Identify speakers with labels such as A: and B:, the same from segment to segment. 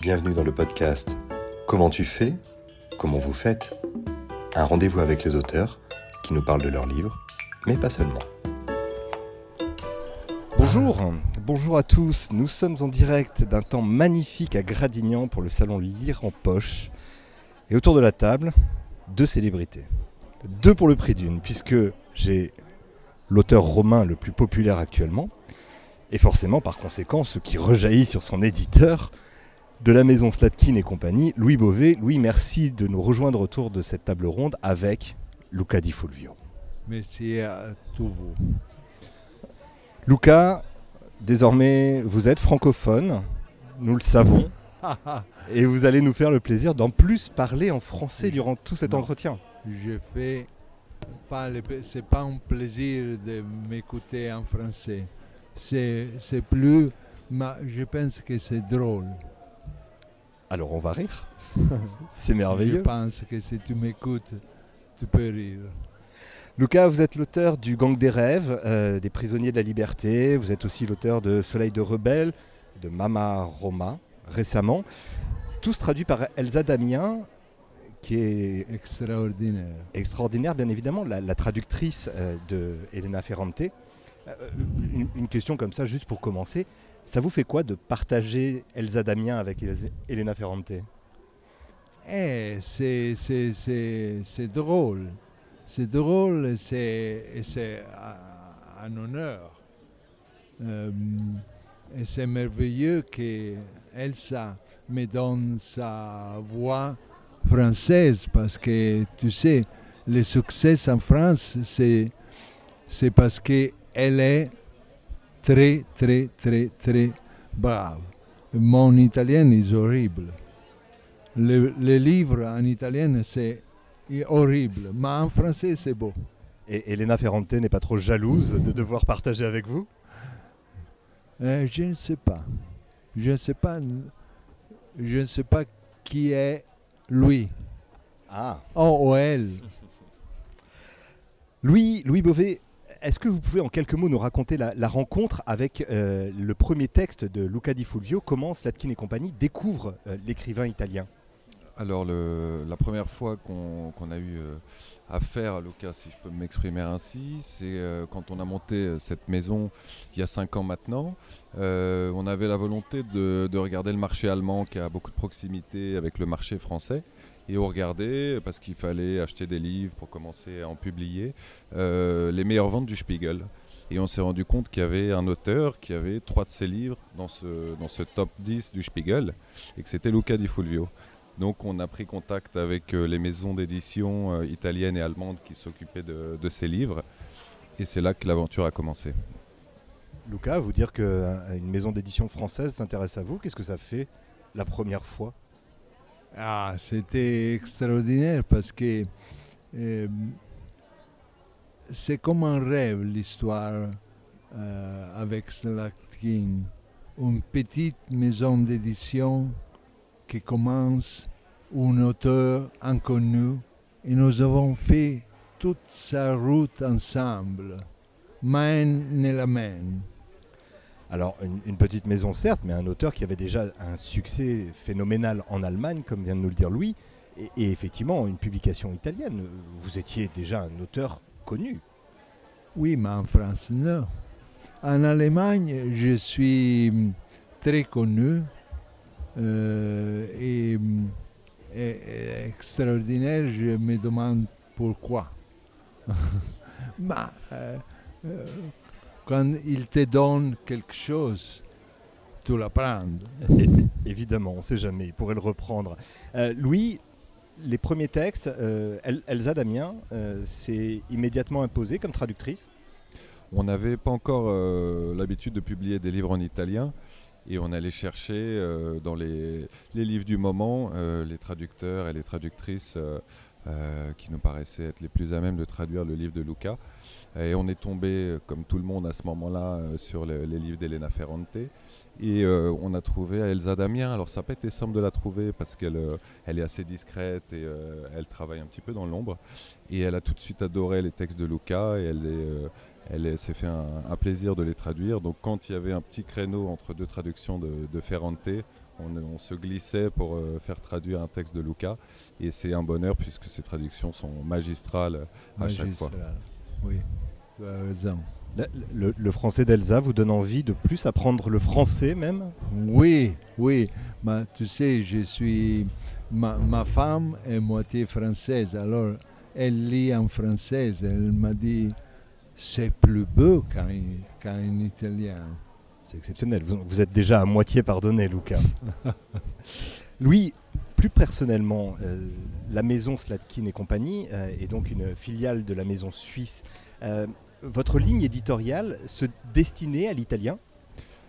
A: Bienvenue dans le podcast Comment tu fais Comment vous faites Un rendez-vous avec les auteurs qui nous parlent de leurs livres, mais pas seulement. Bonjour, bonjour à tous. Nous sommes en direct d'un temps magnifique à Gradignan pour le salon Lire en poche. Et autour de la table, deux célébrités. Deux pour le prix d'une, puisque j'ai l'auteur romain le plus populaire actuellement, et forcément par conséquent ce qui rejaillit sur son éditeur, de la maison Slatkin et compagnie, Louis Beauvais. Louis, merci de nous rejoindre autour de cette table ronde avec Luca Di Fulvio.
B: Merci à tous vous.
A: Luca, désormais vous êtes francophone, nous le savons, et vous allez nous faire le plaisir d'en plus parler en français durant tout cet
B: Non.
A: entretien.
B: Je fais pas c'est pas un plaisir de m'écouter en français. C'est, c'est plus, mais je pense que c'est drôle.
A: Alors on va rire. C'est
B: Je
A: merveilleux.
B: pense que si tu m'écoutes, tu peux rire.
A: Luca, vous êtes l'auteur du Gang des rêves, euh, des prisonniers de la liberté. Vous êtes aussi l'auteur de Soleil de rebelle, de Mama Roma, récemment. Tous traduits par Elsa Damien, qui est
B: Extraordinaire.
A: extraordinaire, bien évidemment, la, la traductrice euh, de Elena Ferrante. Euh, une, question comme ça, juste pour commencer. Ça vous fait quoi de partager Elsa Damien avec Elena Ferrante?
B: Eh, c'est, drôle. C'est drôle et c'est, un- honneur. Euh, et c'est merveilleux que Elsa me donne sa voix française parce que tu sais, le succès en France, c'est, parce qu'elle est très, très, très, très brave. Mon italien est horrible. Le, le livre en italien, c'est horrible, mais en français, c'est beau.
A: Et Elena Ferrante n'est pas trop jalouse de devoir partager avec vous?
B: Euh, je ne sais pas. Je ne sais pas. Je ne sais pas qui est lui.
A: Ah
B: Oh, ou elle.
A: Louis, Louis Beauvais, est-ce que vous pouvez en quelques mots nous raconter la, rencontre avec euh, le premier texte de Luca Di Fulvio Comment Slatkin et compagnie découvrent euh, l'écrivain italien?
C: Alors, la première fois qu'on a eu euh, affaire à Luca, si je peux m'exprimer ainsi, c'est quand on a monté cette maison il y a cinq ans maintenant. On avait la volonté de regarder le marché allemand qui a beaucoup de proximité avec le marché français. Et on regardait, parce qu'il fallait acheter des livres pour commencer à en publier, euh, les meilleures ventes du Spiegel. Et on s'est rendu compte qu'il y avait un auteur qui avait trois de ses livres dans ce, dans ce top 10 du Spiegel, et que c'était Luca Di Fulvio. Donc on a pris contact avec euh, les maisons d'édition euh, italiennes et allemandes qui s'occupaient de, de ces livres. Et c'est là que l'aventure a commencé.
A: Luca, vous dire qu'une maison d'édition française s'intéresse à vous, qu'est-ce que ça fait la première fois?
B: Ah, c'était extraordinaire parce que euh, c'est comme un rêve l'histoire euh, avec Slatkin. Une petite maison d'édition qui commence, un auteur inconnu, et nous avons fait toute sa route ensemble, main nella main.
A: Alors, une, petite maison certes, mais un auteur qui avait déjà un succès phénoménal en Allemagne, comme vient de nous le dire Louis, et, effectivement une publication italienne. Vous étiez déjà un auteur connu.
B: Oui, mais en France, non. En Allemagne, je suis mm, très connu euh, et, mm, et- extraordinaire. Je me demande pourquoi. Mais euh, euh, quand il te donne quelque chose, tu la prends.
A: Évidemment, on ne sait jamais, il pourrait le reprendre. Euh, Louis, les premiers textes, euh, El- Elsa Damien euh, s'est immédiatement imposée comme traductrice?
C: On n'avait pas encore euh, l'habitude de publier des livres en italien. Et on allait chercher euh, dans les, les livres du moment euh, les traducteurs et les traductrices euh, qui nous paraissaient être les plus à même de traduire le livre de Luca. Et on est tombé, comme tout le monde à ce moment-là, euh, sur le- les livres d'Elena Ferrante. Et euh, on a trouvé Elsa Damien. Alors ça n'a pas été simple de la trouver parce qu'elle elle est assez discrète et elle travaille un petit peu dans l'ombre. Et elle a tout de suite adoré les textes de Luca et elle est, elle est- s'est fait un, un plaisir de les traduire. Donc quand il y avait un petit créneau entre deux traductions de, de Ferrante, on, se glissait pour euh, faire traduire un texte de Luca. Et c'est un bonheur puisque ces traductions sont magistrales à chaque fois.
B: Oui, tu as raison.
A: Le, français d'Elsa vous donne envie de plus apprendre le français même?
B: Oui, oui. Mais, tu sais, je suis. Ma, ma, femme est moitié française, alors elle lit en français. Elle m'a dit c'est plus beau qu'un italien.
A: C'est exceptionnel. Vous, êtes déjà à moitié pardonné, Luca. Louis, plus personnellement, euh, la maison Slatkin et compagnie euh, est donc une filiale de la maison suisse. Euh, votre ligne éditoriale se destinait à l'italien?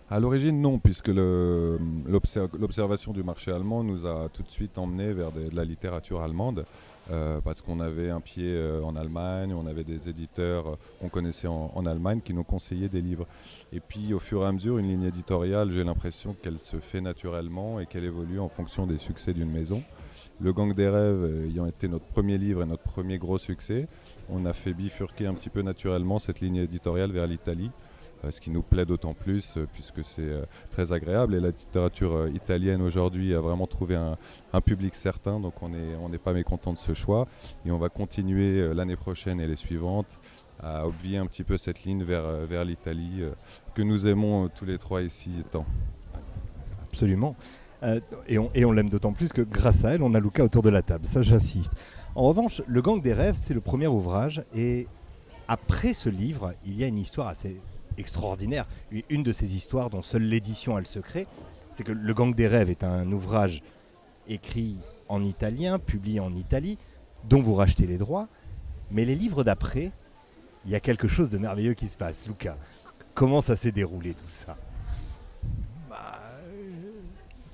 C: À l'origine, non, puisque l'observation du marché allemand nous a tout de suite emmené vers de la littérature allemande. Euh, parce qu'on avait un pied euh, en Allemagne, on avait des éditeurs euh, qu'on connaissait en, Allemagne qui nous conseillaient des livres. Et puis au fur et à mesure, une ligne éditoriale, j'ai l'impression qu'elle se fait naturellement et qu'elle évolue en fonction des succès d'une maison. Le Gang des rêves ayant été notre premier livre et notre premier gros succès, on a fait bifurquer un petit peu naturellement cette ligne éditoriale vers l'Italie. Euh, ce qui nous plaît d'autant plus euh, puisque c'est euh, très agréable et la littérature italienne aujourd'hui a vraiment trouvé un, public certain donc on n'est pas mécontent de ce choix et on va continuer l'année prochaine et les suivantes à obvier un petit peu cette ligne vers, vers l'Italie que nous aimons tous les trois ici tant.
A: Absolument. et on, et on l'aime d'autant plus que grâce à elle, on a Luca autour de la table. Ça, j'insiste. En revanche, Le Gang des rêves, c'est le premier ouvrage. Et après ce livre, il y a une histoire assez extraordinaire. Une de ces histoires dont seule l'édition a le secret, c'est que Le Gang des rêves est un ouvrage écrit en italien, publié en Italie, dont vous rachetez les droits. Mais les livres d'après, il y a quelque chose de merveilleux qui se passe. Luca, comment ça s'est déroulé tout ça? Bah,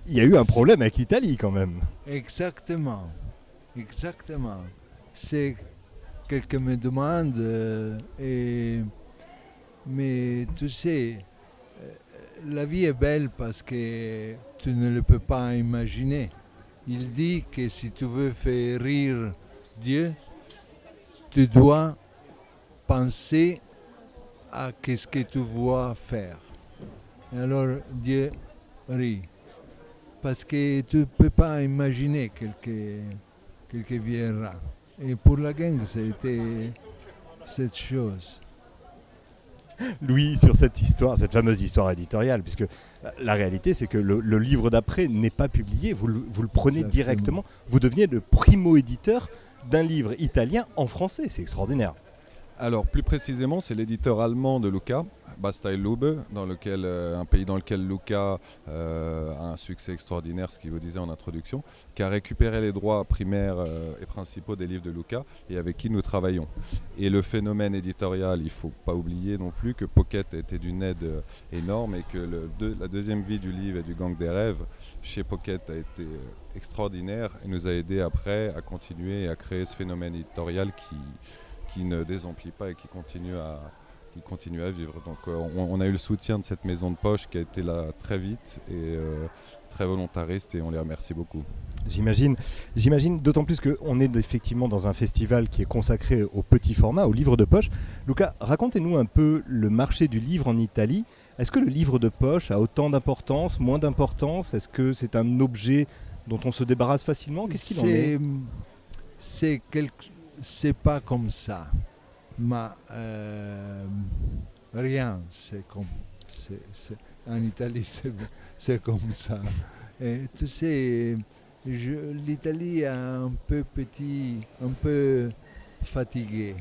A: Il y a eu un problème avec l'Italie quand même.
B: Exactement, exactement. C'est quelqu'un me demande euh, et mais tu sais, euh, la vie est belle parce que tu ne le peux pas imaginer. Il dit que si tu veux faire rire Dieu, tu dois penser à ce que tu vois faire. Alors Dieu rit. Parce que tu ne peux pas imaginer quelque, quelque viendra. Et pour la gang, c'était cette chose.
A: Louis, sur cette histoire, cette fameuse histoire éditoriale, puisque la réalité, c'est que le, livre d'après n'est pas publié, vous le, prenez directement, vous devenez le primo-éditeur d'un livre italien en français, c'est extraordinaire.
C: Alors, plus précisément, c'est l'éditeur allemand de Luca, Bastei Lube, dans lequel, euh, un pays dans lequel Luca euh, a un succès extraordinaire, ce qu'il vous disait en introduction, qui a récupéré les droits primaires euh, et principaux des livres de Luca et avec qui nous travaillons. Et le phénomène éditorial, il ne faut pas oublier non plus que Pocket a été d'une aide énorme et que la deuxième vie du livre et du Gang des rêves chez Pocket a été extraordinaire et nous a aidé après à continuer et à créer ce phénomène éditorial qui qui ne désemplit pas et qui continue à, qui continue à vivre. Donc euh, on, a eu le soutien de cette maison de poche qui a été là très vite et euh, très volontariste et on les remercie beaucoup.
A: J'imagine, j'imagine d'autant plus qu'on est effectivement dans un festival qui est consacré au petit format, au livre de poche. Luca, racontez-nous un peu le marché du livre en Italie. Est-ce que le livre de poche a autant d'importance, moins d'importance? Est-ce que c'est un objet dont on se débarrasse facilement? Qu'est-ce qu'il en est?
B: C'est quelque c'est pas comme ça. Mais euh, rien, c'est comme. en Italie, c'est comme ça. Tu sais, l'Italie est un peu petit, un peu fatigué.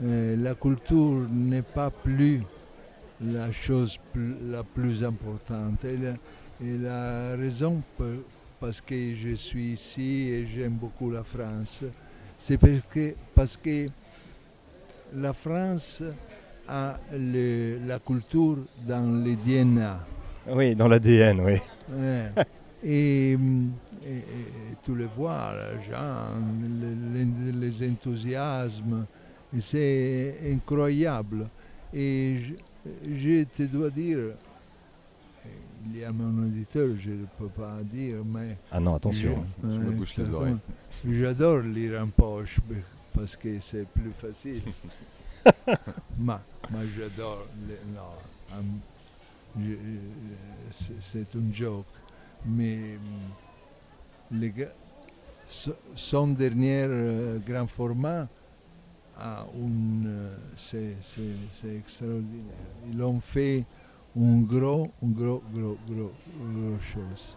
B: la culture n'est pas plus la chose la plus importante. Et la, et la raison parce que je suis ici et j'aime beaucoup la France, c'est parce que, parce que la France a la culture dans le DNA.
A: Oui, dans l'ADN, oui.
B: Et, tu le vois, les gens, les, enthousiasmes, c'est incroyable. Et je, je, te dois dire, il y a mon auditeur, je ne peux pas dire, mais...
A: Ah non, attention,
C: je, me bouche les oreilles.
B: J'adore lire en poche parce que c'est plus facile. mais, j'adore... Non, c'est une joke. mais les gra- so- son dernier euh, grand format a une, euh, c'est, c'est- c'est extraordinaire. Ils ont fait un gros, un gros, gros, gros, gros chose.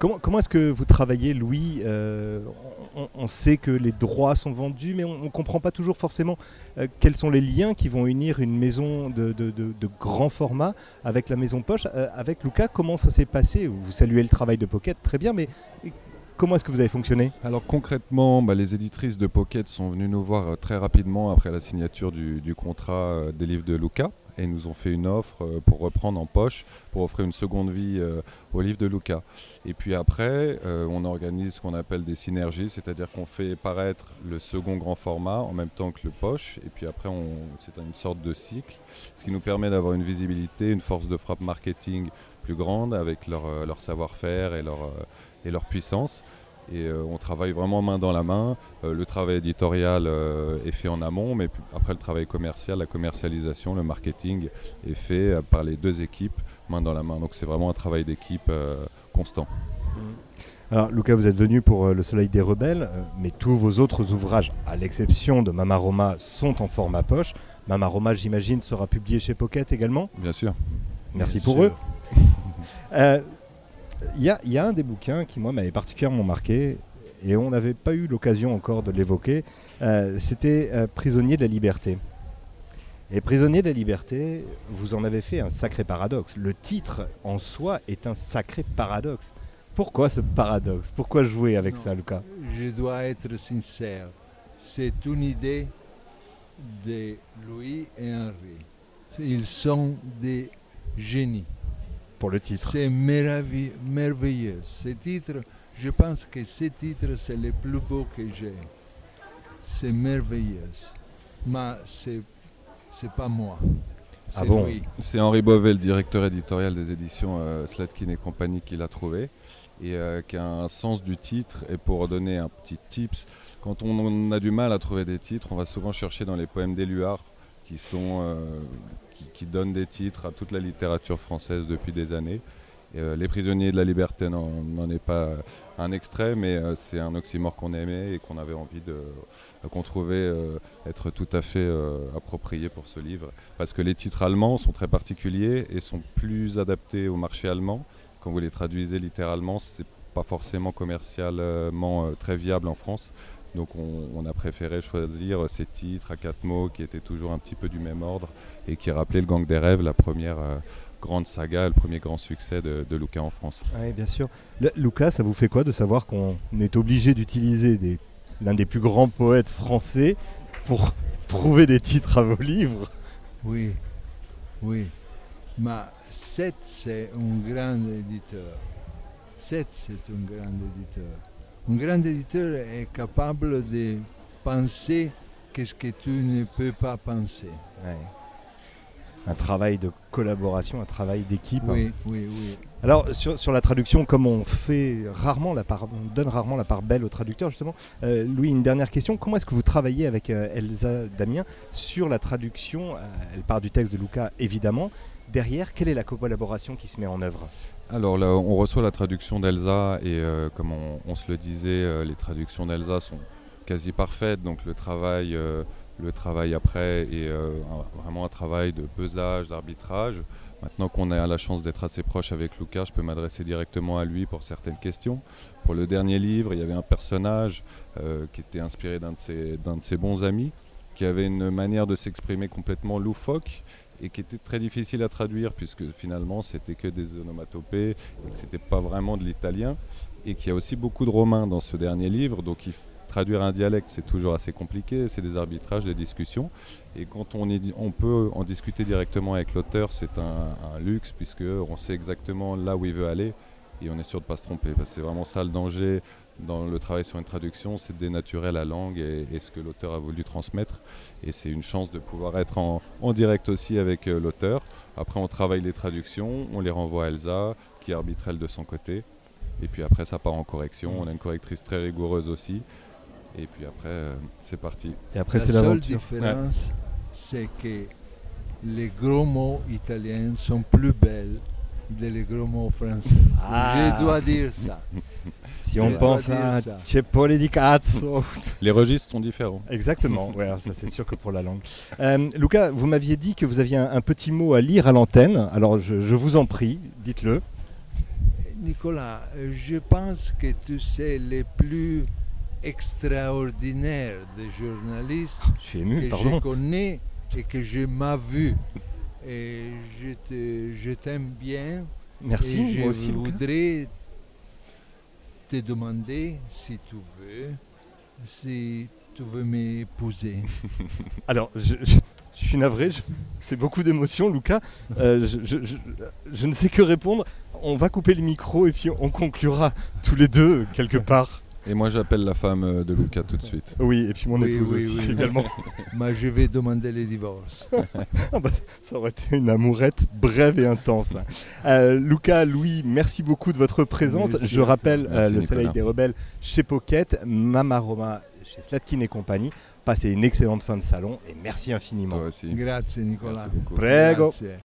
A: Comment, comment est-ce que vous travaillez, Louis Euh, on, sait que les droits sont vendus, mais on ne comprend pas toujours forcément euh, quels sont les liens qui vont unir une maison de, de- de- grand format avec la maison Poche. Euh, avec Lucas, comment ça s'est passé? Vous saluez le travail de Pocket, très bien, mais comment est-ce que vous avez fonctionné?
C: Alors concrètement, bah, les éditrices de Pocket sont venues nous voir très rapidement après la signature du, du contrat des livres de Luca et nous ont fait une offre euh, pour reprendre en poche, pour offrir une seconde vie euh, aux livres de Luca. Et puis après, euh, on organise ce qu'on appelle des synergies, c'est-à-dire qu'on fait paraître le second grand format en même temps que le poche, et puis après, c'est une sorte de cycle, ce qui nous permet d'avoir une visibilité, une force de frappe marketing plus grande avec leur, leur savoir-faire et leur, et leur puissance. Et euh, on travaille vraiment main dans la main. Euh, le travail éditorial euh, est fait en amont, mais puis après le travail commercial, la commercialisation, le marketing est fait euh, par les deux équipes main dans la main. Donc c'est vraiment un travail d'équipe euh, constant.
A: Alors, Lucas, vous êtes venu pour euh, Le Soleil des Rebelles, euh, mais tous vos autres ouvrages, à l'exception de Mama Roma, sont en format poche. Mama Roma, j'imagine, sera publié chez Pocket également?
C: Bien sûr.
A: Merci
B: Bien
A: pour
B: sûr.
A: eux. Il y, a, il y a un des bouquins qui, moi, m'avait particulièrement marqué, et on n'avait pas eu l'occasion encore de l'évoquer. euh, C'était euh, Prisonnier de la liberté. Et Prisonnier de la liberté, vous en avez fait un sacré paradoxe. Le titre en soi est un sacré paradoxe. Pourquoi ce paradoxe? Pourquoi jouer avec
B: Non.
A: ça, Lucas
B: Je dois être sincère. C'est une idée de Louis et Henri. Ils sont des génies.
A: Pour le titre.
B: C'est merveille- merveilleux. Ce titre, je pense que ce titre, c'est le plus beau que j'ai. C'est merveilleux. Mais c'est c'est pas moi.
A: Ah
B: C'est
A: bon
B: Louis.
C: C'est Henri Beauvais, le directeur éditorial des éditions euh, Slatkin et compagnie, qui l'a trouvé et euh, qui a un sens du titre. Et pour donner un petit tips, quand on, on a du mal à trouver des titres, on va souvent chercher dans les poèmes d'Éluard qui sont euh, qui, donnent des titres à toute la littérature française depuis des années. Euh, les prisonniers de la liberté n'en est pas un extrait, mais euh, c'est un oxymore qu'on aimait et qu'on avait envie de qu'on trouvait euh, être tout à fait euh, approprié pour ce livre parce que les titres allemands sont très particuliers et sont plus adaptés au marché allemand. Quand vous les traduisez littéralement, c'est pas forcément commercialement euh, très viable en France. Donc on, on a préféré choisir ces titres à quatre mots qui étaient toujours un petit peu du même ordre et qui rappelaient le Gang des rêves, la première euh, grande saga, le premier grand succès de, de Luca en France.
A: Oui, bien sûr. Le- Lucas, ça vous fait quoi de savoir qu'on est obligé d'utiliser l'un des plus grands poètes français pour trouver des titres à vos livres?
B: Oui, oui. Mais Seth, c'est un grand éditeur. Seth, c'est un grand éditeur. Un grand éditeur est capable de penser qu'est-ce que tu ne peux pas penser.
A: Ouais. Un travail de collaboration, un travail d'équipe.
B: Oui, oui, oui.
A: Alors sur, sur la traduction, comme on fait rarement la part, on donne rarement la part belle au traducteur justement. euh, Louis, une dernière question. Comment est-ce que vous travaillez avec euh, Elsa Damien sur la traduction Euh, Elle part du texte de Lucas évidemment. Derrière, quelle est la collaboration qui se met en œuvre?
C: Alors là, on reçoit la traduction d'Elsa et euh, comme on, se le disait, euh, les traductions d'Elsa sont quasi parfaites. Donc le travail, euh, après est vraiment un travail de pesage, d'arbitrage. Maintenant qu'on a la chance d'être assez proche avec Lucas, je peux m'adresser directement à lui pour certaines questions. Pour le dernier livre, il y avait un personnage qui était inspiré d'un de ses bons amis, qui avait une manière de s'exprimer complètement loufoque et qui était très difficile à traduire puisque finalement c'était que des onomatopées et que c'était pas vraiment de l'italien et qu'il y a aussi beaucoup de romain dans ce dernier livre. Donc il traduire un dialecte c'est toujours assez compliqué c'est des arbitrages des discussions. Et quand on, peut en discuter directement avec l'auteur c'est un, un luxe puisque on sait exactement là où il veut aller et on est sûr de pas se tromper c'est vraiment ça le danger dans le travail sur une traduction c'est de dénaturer la langue et, et ce que l'auteur a voulu transmettre et c'est une chance de pouvoir être en, en direct aussi avec euh, l'auteur. Après, on travaille les traductions, on les renvoie à Elsa, qui arbitre elle de son côté. Et puis après, ça part en correction. On a une correctrice très rigoureuse aussi. Et puis après, euh, c'est parti.
A: Et après,
B: La
A: c'est
B: seule différence, c'est que les gros mots italiens sont plus belles des gros mots français.
A: Ah.
B: Je dois dire ça.
A: Si on
B: Je
A: pense à di cazzo.
C: Les registres sont différents.
A: Exactement, ouais, ça c'est sûr que pour la langue. Euh, Luca, vous m'aviez dit que vous aviez un, un petit mot à lire à l'antenne, alors je, je vous en prie, dites-le.
B: Nicolas, je pense que tu sais les plus extraordinaires des journalistes
A: ému,
B: que
A: pardon.
B: je connais et que je m'as vu. Et je te- je t'aime bien.
A: Merci,
B: et je
A: moi aussi, Luca.
B: voudrais te demander si tu veux, si tu veux m'épouser.
A: Alors, je, je- je suis navré, je- c'est beaucoup d'émotions, Luca. Euh, je ne sais que répondre. On va couper le micro et puis on conclura tous les deux quelque part.
C: Et moi, j'appelle la femme euh, de Luca tout de suite.
A: Oui, et puis mon
B: Oui,
A: épouse
B: oui,
A: aussi
B: oui.
A: également.
B: Mais je vais demander le divorce.
A: Ah bah, ça aurait été une amourette brève et intense. Euh, Luca, Louis, merci beaucoup de votre présence.
B: Merci
A: Je rappelle euh,
C: Merci,
A: le Soleil des Rebelles chez Pocket, Mama Roma chez Slatkin et compagnie. Passez une excellente fin de salon et merci infiniment.
C: Toi aussi.
B: Grazie Nicolas.
C: Merci beaucoup.
A: Prego.
B: Grazie.